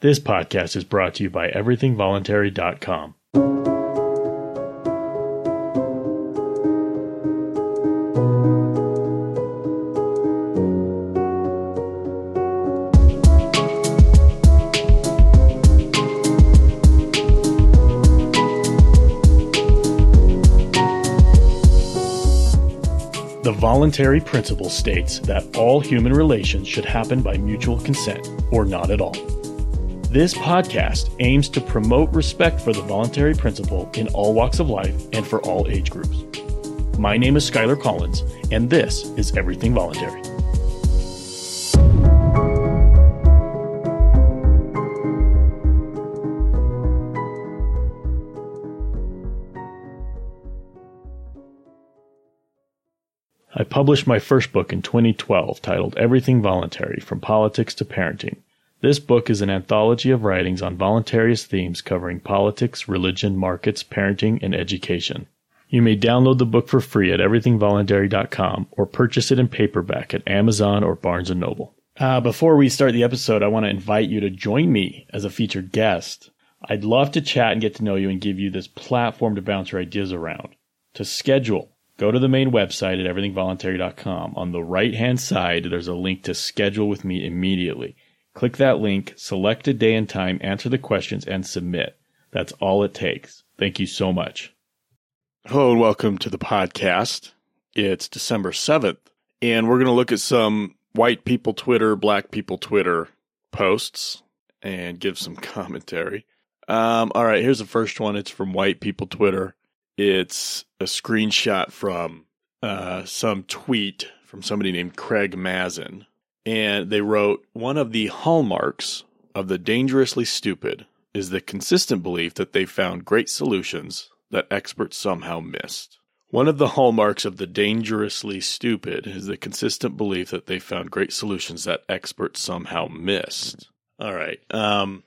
This podcast is brought to you by everythingvoluntary.com. The voluntary principle states that all human relations should happen by mutual consent or not at all. This podcast aims to promote respect for the voluntary principle in all walks of life and for all age groups. My name is Skyler Collins, and this is Everything Voluntary. I published my first book in 2012 titled Everything Voluntary From Politics to Parenting. This book is an anthology of writings on voluntarist themes covering politics, religion, markets, parenting, and education. You may download the book for free at everythingvoluntary.com or purchase it in paperback at Amazon or Barnes & Noble. Uh, before we start the episode, I want to invite you to join me as a featured guest. I'd love to chat and get to know you and give you this platform to bounce your ideas around. To schedule, go to the main website at everythingvoluntary.com. On the right hand side, there's a link to schedule with me immediately. Click that link, select a day and time, answer the questions, and submit. That's all it takes. Thank you so much. Hello and welcome to the podcast. It's December 7th, and we're going to look at some white people Twitter, black people Twitter posts and give some commentary. Um, all right, here's the first one. It's from white people Twitter. It's a screenshot from uh, some tweet from somebody named Craig Mazin. And they wrote, One of the hallmarks of the dangerously stupid is the consistent belief that they found great solutions that experts somehow missed. One of the hallmarks of the dangerously stupid is the consistent belief that they found great solutions that experts somehow missed. All right. Um,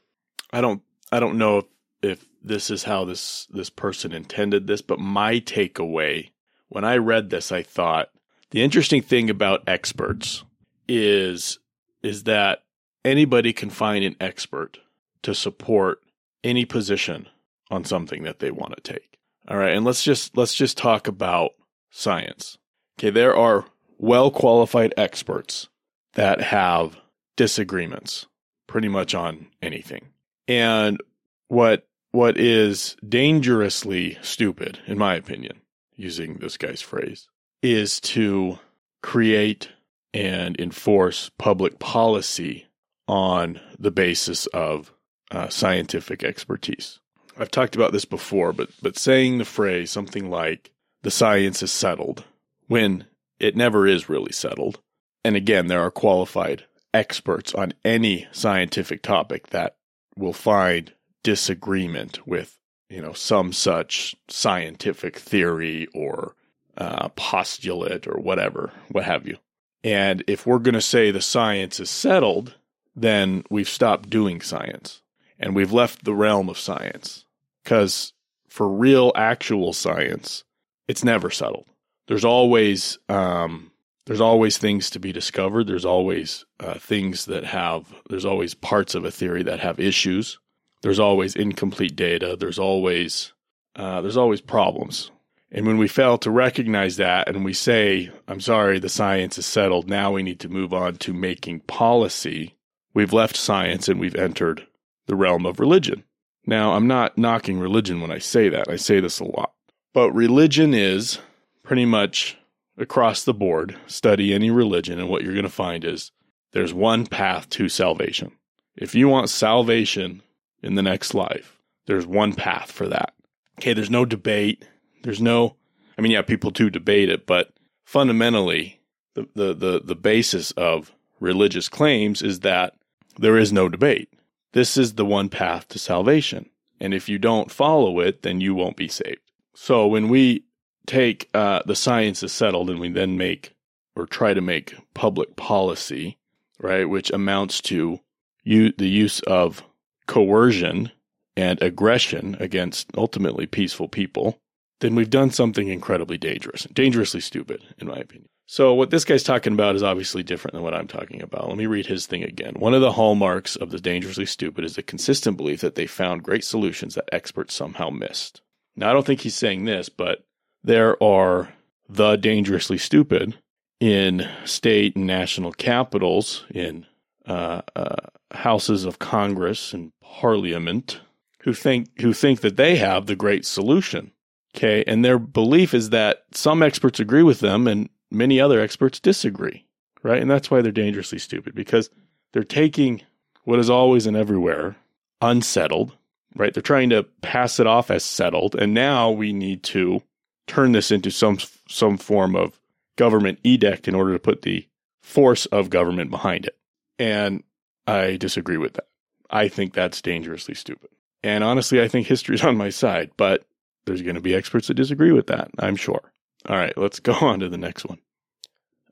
I don't, I don't know if, if this is how this, this person intended this, but my takeaway when I read this, I thought the interesting thing about experts is, is that anybody can find an expert to support any position on something that they want to take. All right, and let's just let's just talk about science. Okay, there are well qualified experts that have disagreements pretty much on anything. And what what is dangerously stupid in my opinion, using this guy's phrase, is to create and enforce public policy on the basis of uh, scientific expertise. I've talked about this before, but but saying the phrase something like the science is settled when it never is really settled. And again, there are qualified experts on any scientific topic that will find disagreement with, you know, some such scientific theory or uh, postulate or whatever, what have you. And if we're going to say the science is settled, then we've stopped doing science and we've left the realm of science. Because for real, actual science, it's never settled. There's always um, there's always things to be discovered. There's always uh, things that have there's always parts of a theory that have issues. There's always incomplete data. There's always uh, there's always problems. And when we fail to recognize that and we say, I'm sorry, the science is settled, now we need to move on to making policy, we've left science and we've entered the realm of religion. Now, I'm not knocking religion when I say that. I say this a lot. But religion is pretty much across the board. Study any religion, and what you're going to find is there's one path to salvation. If you want salvation in the next life, there's one path for that. Okay, there's no debate. There's no, I mean, yeah, people do debate it, but fundamentally, the, the, the, the basis of religious claims is that there is no debate. This is the one path to salvation. And if you don't follow it, then you won't be saved. So when we take uh, the science is settled and we then make or try to make public policy, right, which amounts to the use of coercion and aggression against ultimately peaceful people, then we've done something incredibly dangerous, dangerously stupid, in my opinion. So, what this guy's talking about is obviously different than what I'm talking about. Let me read his thing again. One of the hallmarks of the dangerously stupid is the consistent belief that they found great solutions that experts somehow missed. Now, I don't think he's saying this, but there are the dangerously stupid in state and national capitals, in uh, uh, houses of Congress and Parliament, who think who think that they have the great solution. Okay, and their belief is that some experts agree with them and many other experts disagree, right? And that's why they're dangerously stupid because they're taking what is always and everywhere unsettled, right? They're trying to pass it off as settled, and now we need to turn this into some some form of government edict in order to put the force of government behind it. And I disagree with that. I think that's dangerously stupid. And honestly, I think history's on my side, but there's going to be experts that disagree with that, I'm sure. All right, let's go on to the next one.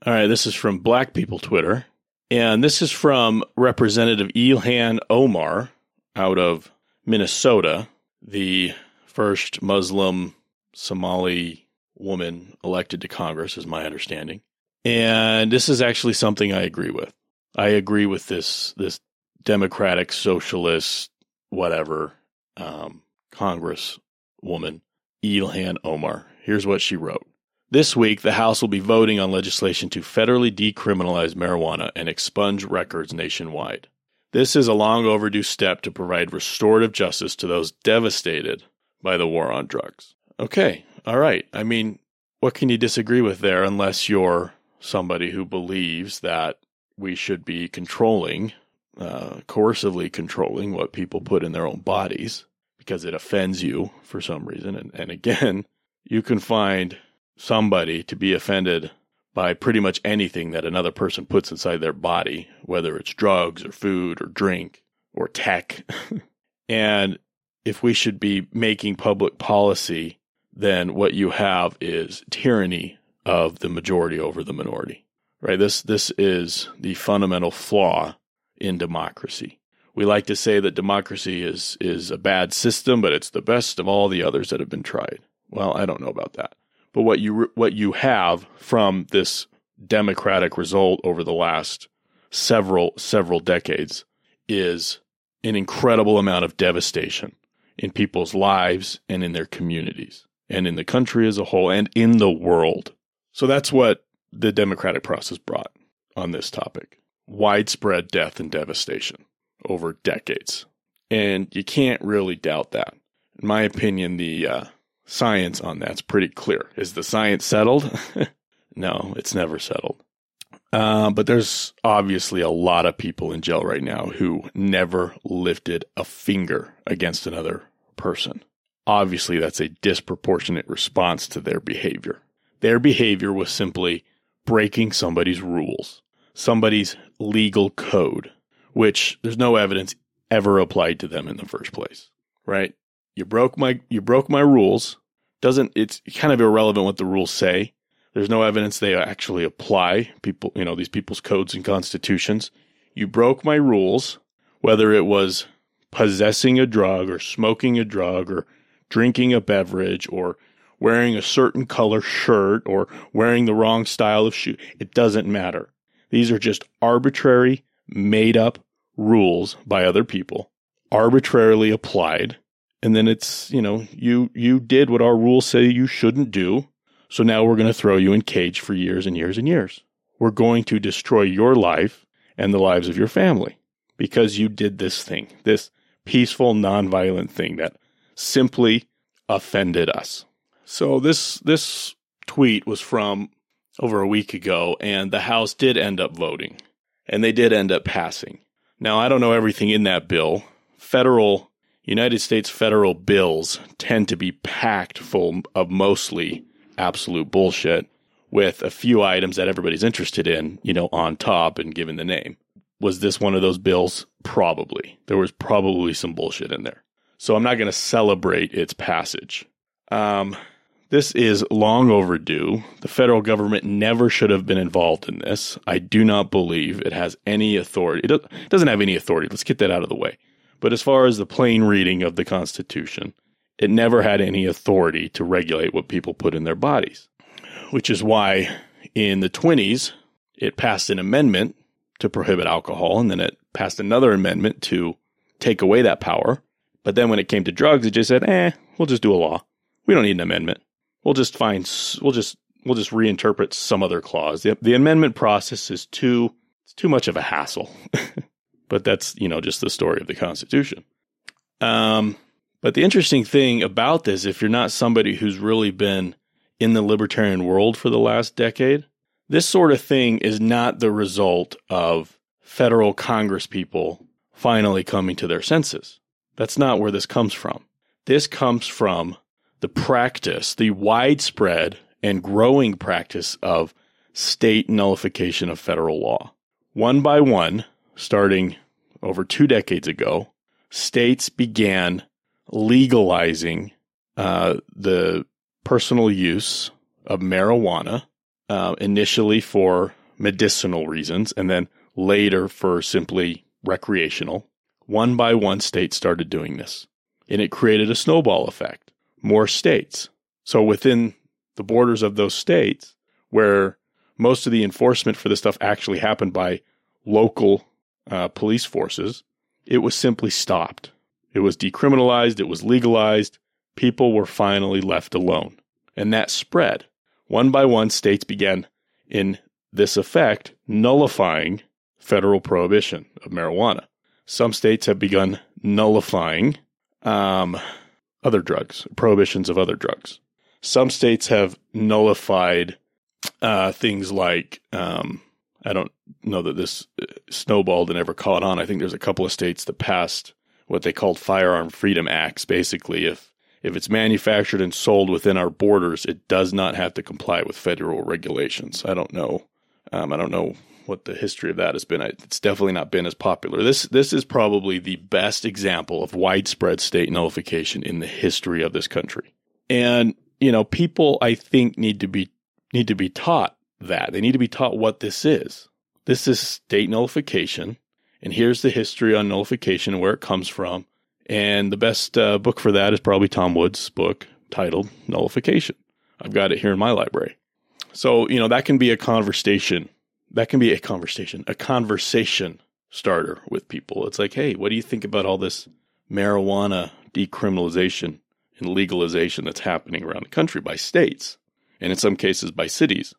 All right, this is from Black People Twitter. And this is from Representative Ilhan Omar out of Minnesota, the first Muslim Somali woman elected to Congress, is my understanding. And this is actually something I agree with. I agree with this this democratic socialist whatever um, Congress woman Ilhan Omar. Here's what she wrote. This week, the House will be voting on legislation to federally decriminalize marijuana and expunge records nationwide. This is a long overdue step to provide restorative justice to those devastated by the war on drugs. Okay, all right. I mean, what can you disagree with there unless you're somebody who believes that we should be controlling, uh, coercively controlling what people put in their own bodies because it offends you for some reason. And, and again, you can find somebody to be offended by pretty much anything that another person puts inside their body, whether it's drugs or food or drink or tech. and if we should be making public policy, then what you have is tyranny of the majority over the minority. Right? This this is the fundamental flaw in democracy. We like to say that democracy is is a bad system, but it's the best of all the others that have been tried. Well, I don't know about that. But what you what you have from this democratic result over the last several several decades is an incredible amount of devastation in people's lives and in their communities and in the country as a whole and in the world. So that's what the democratic process brought on this topic. Widespread death and devastation over decades. And you can't really doubt that. In my opinion, the uh, science on that's pretty clear. Is the science settled? no, it's never settled. Uh, but there's obviously a lot of people in jail right now who never lifted a finger against another person. Obviously, that's a disproportionate response to their behavior. Their behavior was simply breaking somebody's rules, somebody's legal code, which there's no evidence ever applied to them in the first place, right? You broke my you broke my rules. Doesn't it's kind of irrelevant what the rules say. There's no evidence they actually apply people, you know, these people's codes and constitutions. You broke my rules, whether it was possessing a drug or smoking a drug or drinking a beverage or wearing a certain color shirt or wearing the wrong style of shoe. It doesn't matter. These are just arbitrary, made up rules by other people, arbitrarily applied and then it's you know you you did what our rules say you shouldn't do so now we're going to throw you in cage for years and years and years. We're going to destroy your life and the lives of your family because you did this thing this peaceful nonviolent thing that simply offended us. So this this tweet was from over a week ago and the house did end up voting and they did end up passing now i don't know everything in that bill federal United States federal bills tend to be packed full of mostly absolute bullshit with a few items that everybody's interested in, you know, on top and given the name. Was this one of those bills? Probably. There was probably some bullshit in there. So I'm not going to celebrate its passage. Um, this is long overdue. The federal government never should have been involved in this. I do not believe it has any authority. It doesn't have any authority. Let's get that out of the way. But as far as the plain reading of the Constitution, it never had any authority to regulate what people put in their bodies, which is why In the 20s, it passed an amendment to prohibit alcohol, and then it passed another amendment to take away that power. But then when it came to drugs, it just said, "Eh, we'll just do a law. We don't need an amendment. We'll just find we'll just we'll just reinterpret some other clause." The, the amendment process is too it's too much of a hassle. but that's, you know, just the story of the Constitution. Um, but the interesting thing about this, if you're not somebody who's really been in the libertarian world for the last decade, this sort of thing is not the result of federal Congress people finally coming to their senses. That's not where this comes from. This comes from the practice, the widespread and growing practice of state nullification of federal law. One by one, starting over two decades ago, states began legalizing uh, the personal use of marijuana, uh, initially for medicinal reasons, and then later for simply recreational. One by one, states started doing this, and it created a snowball effect. More states. So within the borders of those states, where most of the enforcement for this stuff actually happened by local uh, police forces, it was simply stopped. It was decriminalized, it was legalized. People were finally left alone. And that spread. One by one, states began, in this effect, nullifying federal prohibition of marijuana. Some states have begun nullifying um, other drugs, prohibitions of other drugs. Some states have nullified uh, things like um, I don't know that this uh, snowballed and ever caught on. I think there's a couple of states that passed what they called firearm freedom acts. Basically, if if it's manufactured and sold within our borders, it does not have to comply with federal regulations. I don't know. Um, I don't know what the history of that has been. It's definitely not been as popular. This this is probably the best example of widespread state nullification in the history of this country. And you know, people I think need to be need to be taught that. They need to be taught what this is. This is state nullification, and here's the history on nullification where it comes from. And the best uh, book for that is probably Tom Woods' book titled Nullification. I've got it here in my library. So, you know, that can be a conversation. That can be a conversation, a conversation starter with people. It's like, hey, what do you think about all this marijuana decriminalization and legalization that's happening around the country by states and in some cases by cities?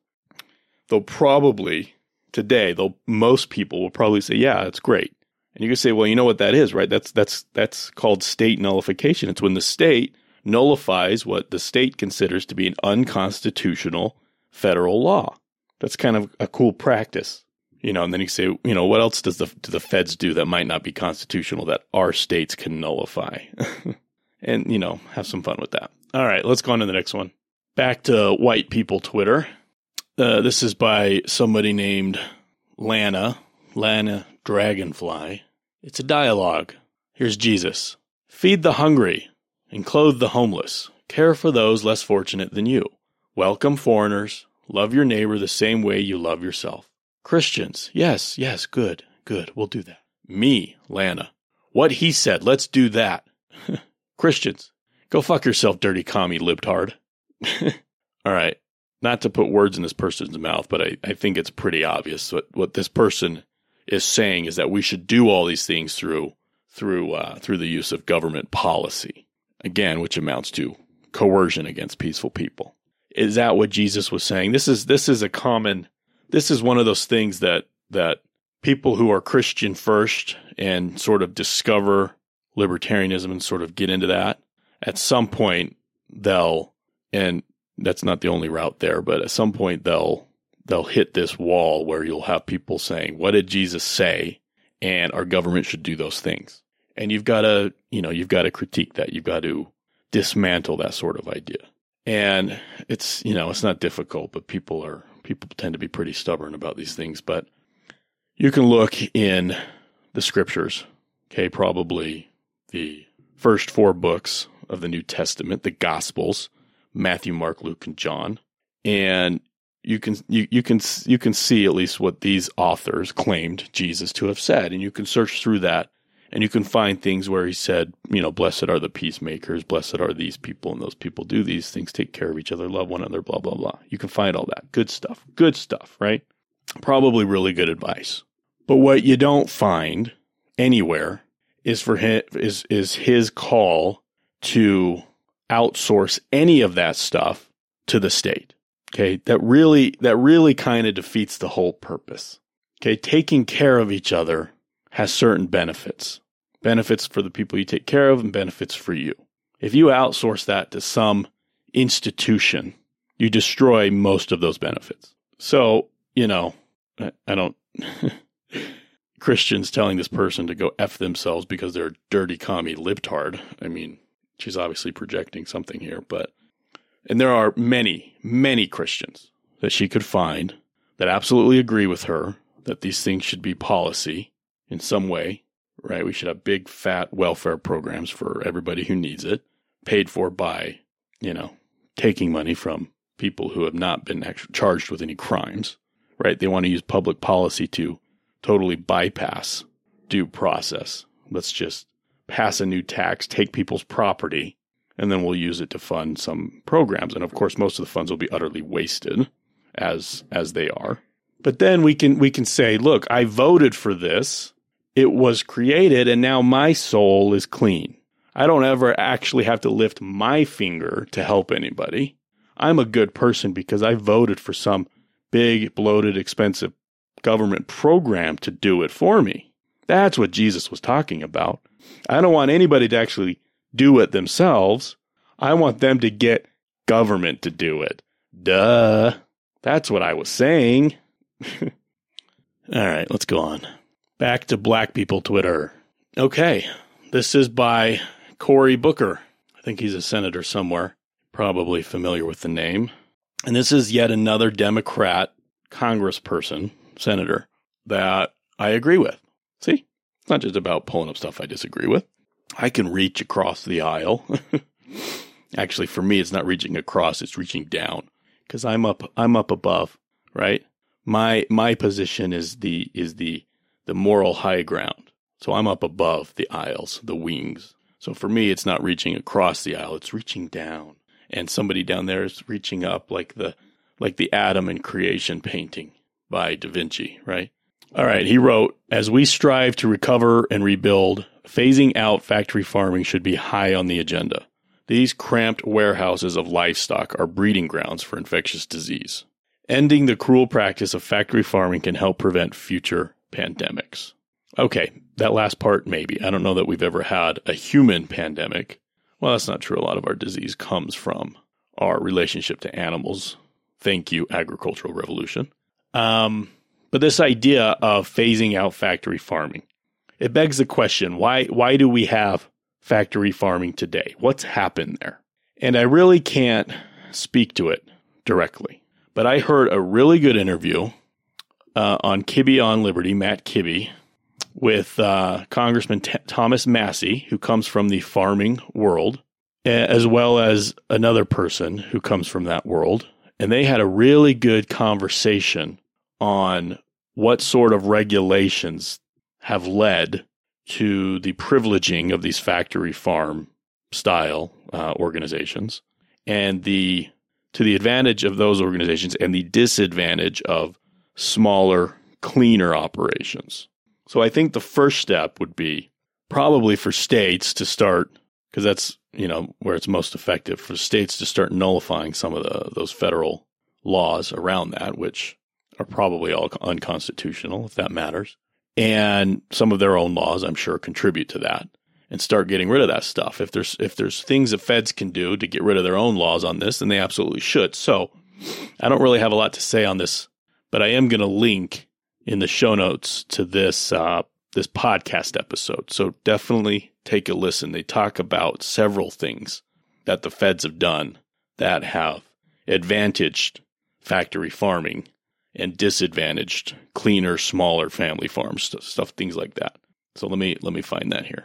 they'll probably today, they'll most people will probably say, "Yeah, that's great." And you can say, "Well, you know what that is, right? That's that's that's called state nullification. It's when the state nullifies what the state considers to be an unconstitutional federal law. That's kind of a cool practice." You know, and then you say, you know, what else does the do the feds do that might not be constitutional that our states can nullify? and, you know, have some fun with that. All right, let's go on to the next one. Back to white people Twitter. Uh, this is by somebody named Lana, Lana Dragonfly. It's a dialogue. Here's Jesus Feed the hungry and clothe the homeless. Care for those less fortunate than you. Welcome foreigners. Love your neighbor the same way you love yourself. Christians. Yes, yes, good, good. We'll do that. Me, Lana. What he said. Let's do that. Christians. Go fuck yourself, dirty commie libtard. All right not to put words in this person's mouth, but I, I think it's pretty obvious what, what this person is saying is that we should do all these things through through uh, through the use of government policy, again, which amounts to coercion against peaceful people. Is that what Jesus was saying? This is this is a common. This is one of those things that that people who are Christian first and sort of discover libertarianism and sort of get into that at some point they'll and that's not the only route there, but at some point they'll they'll hit this wall where you'll have people saying, "What did Jesus say?" and our government should do those things. And you've got to, you know, you've got to critique that. You've got to dismantle that sort of idea. And it's, you know, it's not difficult, but people are people tend to be pretty stubborn about these things, but you can look in the scriptures, okay, probably the first four books of the New Testament, the Gospels, Matthew, Mark, Luke, and John. And you can you, you can you can see at least what these authors claimed Jesus to have said, and you can search through that And you can find things where he said, you know, blessed are the peacemakers, blessed are these people, and those people do these things, take care of each other, love one another, blah, blah, blah. You can find all that. Good stuff. Good stuff, right? Probably really good advice. But what you don't find anywhere is for him is is his call to outsource any of that stuff to the state. Okay. That really that really kind of defeats the whole purpose. Okay. Taking care of each other has certain benefits. Benefits for the people you take care of and benefits for you. If you outsource that to some institution, you destroy most of those benefits. So, you know, I, I don't Christians telling this person to go F themselves because they're a dirty commie libtard. I mean, she's obviously projecting something here, but and there are many, many Christians that she could find that absolutely agree with her that these things should be policy in some way, right? We should have big fat welfare programs for everybody who needs it, paid for by, you know, taking money from people who have not been charged with any crimes, right? They want to use public policy to totally bypass due process. Let's just pass a new tax, take people's property, and then we'll use it to fund some programs. And of course, most of the funds will be utterly wasted as as they are. But then we can we can say, look, I voted for this. It was created and now my soul is clean. I don't ever actually have to lift my finger to help anybody. I'm a good person because I voted for some big, bloated, expensive government program to do it for me. That's what Jesus was talking about. I don't want anybody to actually do it themselves. I want them to get government to do it. Duh. That's what I was saying. All right, let's go on. Back to Black People Twitter. Okay, this is by Cory Booker. I think he's a senator somewhere, probably familiar with the name. And this is yet another Democrat congressperson, senator, that I agree with. See, it's not just about pulling up stuff I disagree with. I can reach across the aisle. Actually, for me, it's not reaching across; it's reaching down because I'm up. I'm up above, right? My my position is the is the the moral high ground. So I'm up above the aisles, the wings. So for me, it's not reaching across the aisle; it's reaching down. And somebody down there is reaching up, like the like the Adam and creation painting by Da Vinci, right? All right, he wrote, as we strive to recover and rebuild, phasing out factory farming should be high on the agenda. These cramped warehouses of livestock are breeding grounds for infectious disease. Ending the cruel practice of factory farming can help prevent future pandemics. Okay, that last part, maybe. I don't know that we've ever had a human pandemic. Well, that's not true. A lot of our disease comes from our relationship to animals. Thank you, agricultural revolution. Um, but this idea of phasing out factory farming, it begs the question, why why do we have factory farming today? What's happened there? And I really can't speak to it directly. But I heard a really good interview uh, on Kibbe on Liberty, Matt Kibbe, with uh, Congressman T- Thomas Massie, who comes from the farming world, as well as another person who comes from that world. And they had a really good conversation on what sort of regulations have led to the privileging of these factory farm style uh, organizations and the to the advantage of those organizations and the disadvantage of smaller cleaner operations so i think the first step would be probably for states to start because that's you know where it's most effective for states to start nullifying some of the those federal laws around that which are probably all unconstitutional, if that matters. And some of their own laws, I'm sure, contribute to that. And start getting rid of that stuff. If there's if there's things that feds can do to get rid of their own laws on this, then they absolutely should. So I don't really have a lot to say on this, but I am going to link in the show notes to this uh, this podcast episode. So definitely take a listen. They talk about several things that the feds have done that have advantaged factory farming and disadvantaged, cleaner, smaller family farms, stuff, stuff, things like that. So let me let me find that here.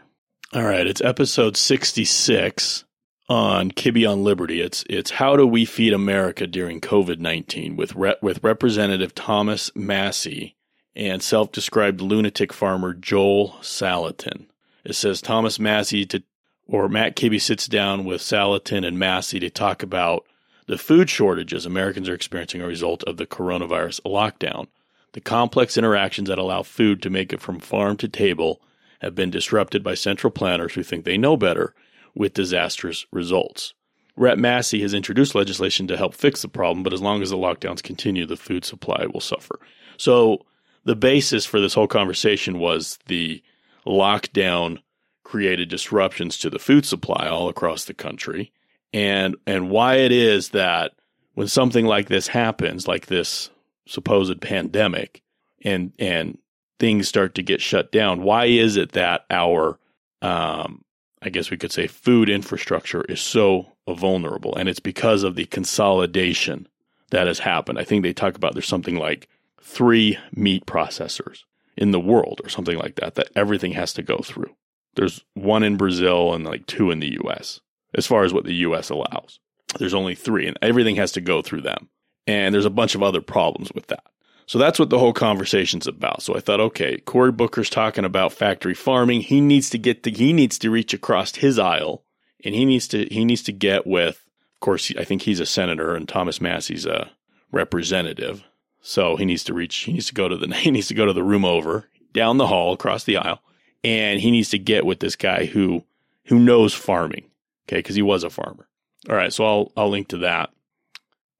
All right, it's episode 66 on Kibbe on Liberty. It's it's how do we feed America during COVID-19 with Re- with Representative Thomas Massie and self-described lunatic farmer Joel Salatin. It says Thomas Massie to, or Matt Kibbe sits down with Salatin and Massie to talk about the food shortages Americans are experiencing as a result of the coronavirus lockdown. The complex interactions that allow food to make it from farm to table have been disrupted by central planners who think they know better with disastrous results. Rep Massie has introduced legislation to help fix the problem, but as long as the lockdowns continue, the food supply will suffer. So the basis for this whole conversation was the lockdown created disruptions to the food supply all across the country and and why it is that when something like this happens like this supposed pandemic and and things start to get shut down why is it that our um, I guess we could say food infrastructure is so vulnerable and it's because of the consolidation that has happened I think they talk about there's something like three meat processors in the world or something like that that everything has to go through. There's one in Brazil and like two in the US as far as what the US allows. There's only three and everything has to go through them. And there's a bunch of other problems with that. So that's what the whole conversation's about. So I thought, okay, Cory Booker's talking about factory farming. He needs to get to, he needs to reach across his aisle and he needs to, he needs to get with, of course, I think he's a senator and Thomas Massie's a representative. So he needs to reach, he needs to go to the, he needs to go to the room over, down the hall, across the aisle, and he needs to get with this guy who, who knows farming. Okay. Cause he was a farmer. All right. So I'll, I'll link to that.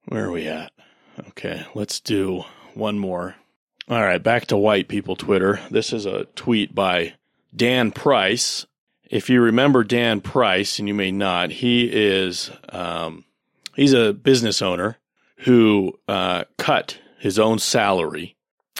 Where are we at? Okay. Let's do one more. All right. Back to white people Twitter. This is a tweet by Dan Price. If you remember Dan Price, and you may not, he is, um, he's a business owner who, uh, cut his own salary.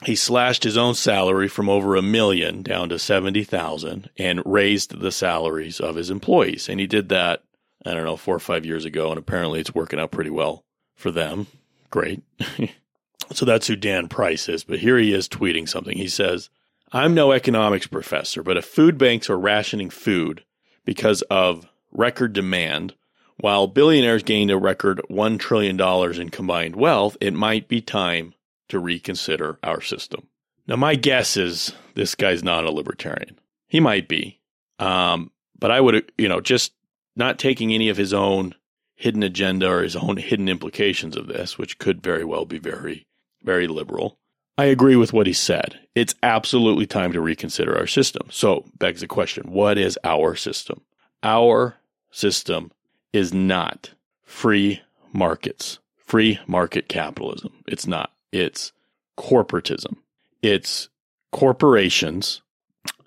He slashed his own salary from over a million down to 70,000 and raised the salaries of his employees. And he did that, I don't know, four or five years ago. And apparently it's working out pretty well for them. Great. so that's who Dan Price is. But here he is tweeting something. He says, I'm no economics professor, but if food banks are rationing food because of record demand, while billionaires gained a record $1 trillion in combined wealth, it might be time to reconsider our system. Now, my guess is this guy's not a libertarian. He might be. Um, but I would, you know, just not taking any of his own hidden agenda or his own hidden implications of this, which could very well be very, very liberal. I agree with what he said. It's absolutely time to reconsider our system. So, begs the question what is our system? Our system is not free markets, free market capitalism. It's not. It's corporatism. It's corporations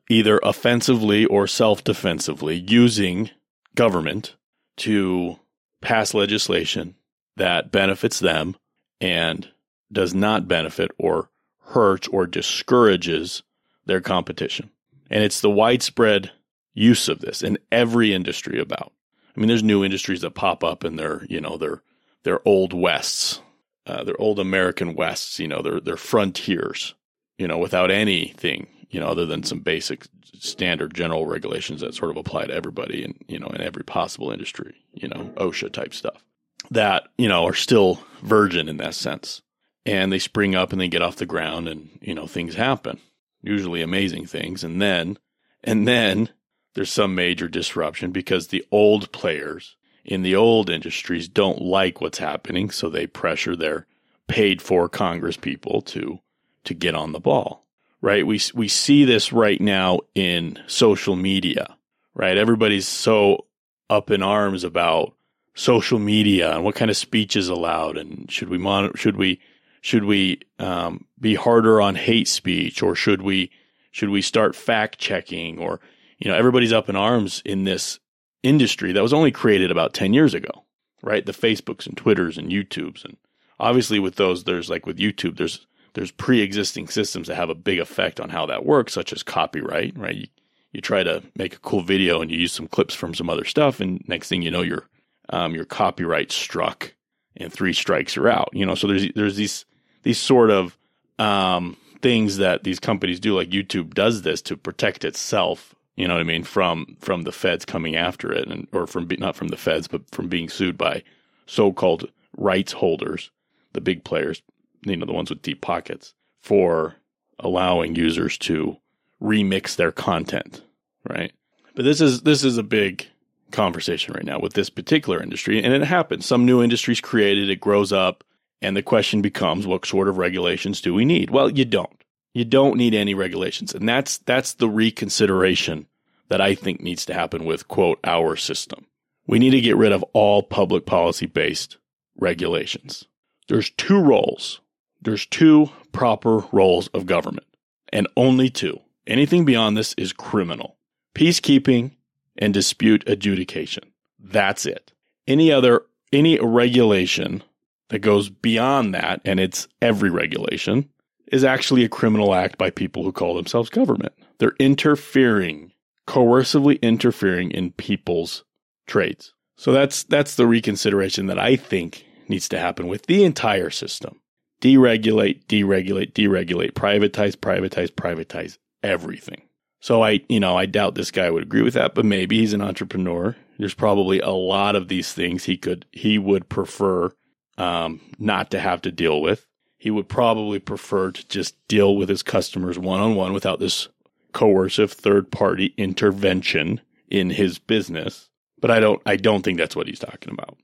either offensively or self defensively using government to pass legislation that benefits them and does not benefit or hurt or discourages their competition. And it's the widespread use of this in every industry about. I mean, there's new industries that pop up and they're, you know, they're, they're old wests. Uh, they're old American wests, you know, they're, they're frontiers, you know, without anything, you know, other than some basic standard general regulations that sort of apply to everybody and, you know, in every possible industry, you know, OSHA type stuff that, you know, are still virgin in that sense. And they spring up and they get off the ground and, you know, things happen, usually amazing things. And then, and then there's some major disruption because the old players in the old industries don't like what's happening, so they pressure their paid for Congress people to to get on the ball. Right? We we see this right now in social media. Right? Everybody's so up in arms about social media and what kind of speech is allowed and should we monitor should we should we um, be harder on hate speech or should we should we start fact checking or you know, everybody's up in arms in this industry that was only created about 10 years ago, right? The Facebooks and Twitters and YouTubes. And obviously with those, there's like with YouTube, there's, there's pre-existing systems that have a big effect on how that works, such as copyright, right? You, you try to make a cool video and you use some clips from some other stuff. And next thing you know, your, um, your copyright struck and three strikes are out, you know? So there's, there's these, these sort of, um, things that these companies do, like YouTube does this to protect itself you know what I mean, from from the feds coming after it, and or from not from the feds, but from being sued by so-called rights holders, the big players, you know, the ones with deep pockets, for allowing users to remix their content, right? But this is this is a big conversation right now with this particular industry, and it happens. Some new industries created, it grows up, and the question becomes, what sort of regulations do we need? Well, you don't. You don't need any regulations, and that's that's the reconsideration that I think needs to happen with quote our system. We need to get rid of all public policy based regulations. There's two roles. There's two proper roles of government, and only two. Anything beyond this is criminal. Peacekeeping and dispute adjudication. That's it. Any other, any regulation that goes beyond that, and it's every regulation, is actually a criminal act by people who call themselves government. They're interfering, coercively interfering in people's trades. So that's that's the reconsideration that I think needs to happen with the entire system. Deregulate, deregulate, deregulate, privatize, privatize, privatize everything. So I, you know, I doubt this guy would agree with that, but maybe he's an entrepreneur. There's probably a lot of these things he could, he would prefer um, not to have to deal with. He would probably prefer to just deal with his customers one on one without this coercive third party intervention in his business. But I don't, I don't think that's what he's talking about.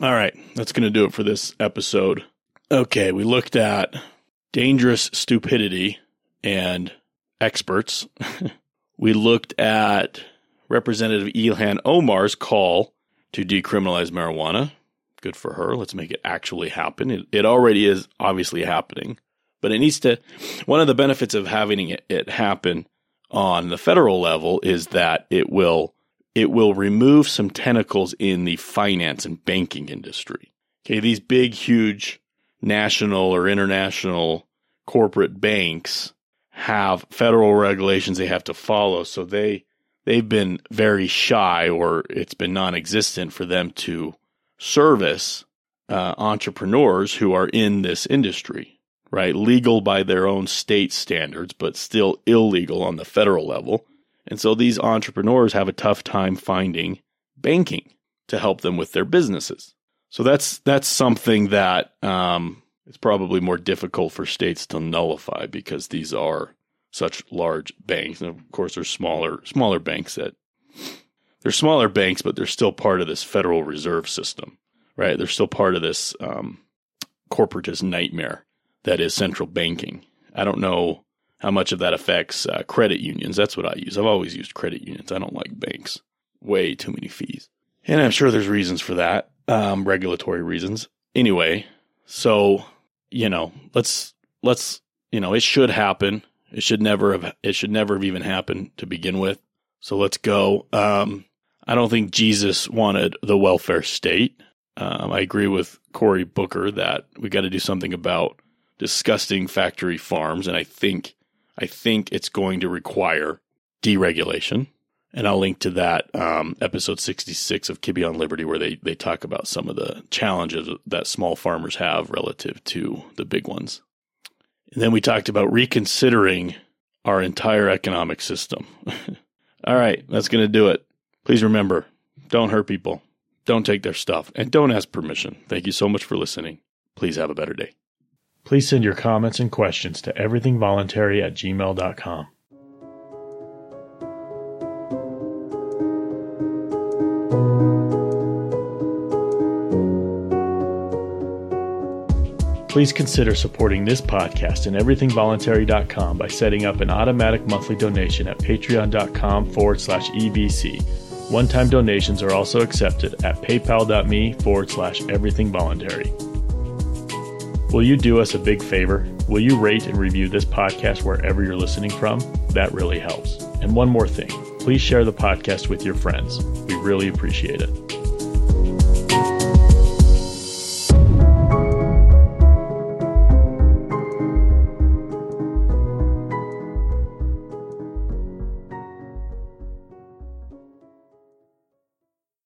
All right, that's going to do it for this episode. Okay, we looked at dangerous stupidity and experts. we looked at Representative Ilhan Omar's call to decriminalize marijuana. Good for her. Let's make it actually happen. It, it already is obviously happening, but it needs to. One of the benefits of having it, it happen on the federal level is that it will it will remove some tentacles in the finance and banking industry. Okay, these big, huge national or international corporate banks have federal regulations they have to follow. So they they've been very shy, or it's been non-existent for them to service uh, entrepreneurs who are in this industry. Right, legal by their own state standards, but still illegal on the federal level. And so these entrepreneurs have a tough time finding banking to help them with their businesses. So that's that's something that um, it's probably more difficult for states to nullify because these are such large banks. And of course, there's smaller smaller banks that they're smaller banks, but they're still part of this Federal Reserve System, right? They're still part of this um, corporatist nightmare that is central banking. I don't know how much of that affects uh, credit unions. That's what I use. I've always used credit unions. I don't like banks. Way too many fees. And I'm sure there's reasons for that, um, regulatory reasons. Anyway, so you know, let's let's you know, it should happen. It should never have it should never have even happened to begin with. So let's go. Um, I don't think Jesus wanted the welfare state. Um, I agree with Cory Booker that we got to do something about disgusting factory farms, and I think I think it's going to require deregulation. And I'll link to that um, episode 66 of Kibbe on Liberty, where they, they talk about some of the challenges that small farmers have relative to the big ones. And then we talked about reconsidering our entire economic system. All right, that's going to do it. Please remember don't hurt people, don't take their stuff, and don't ask permission. Thank you so much for listening. Please have a better day. Please send your comments and questions to everythingvoluntary at gmail.com. Please consider supporting this podcast and everythingvoluntary.com by setting up an automatic monthly donation at patreon.com forward slash EVC. One time donations are also accepted at paypal.me forward slash everythingvoluntary. Will you do us a big favor? Will you rate and review this podcast wherever you're listening from? That really helps. And one more thing please share the podcast with your friends. We really appreciate it.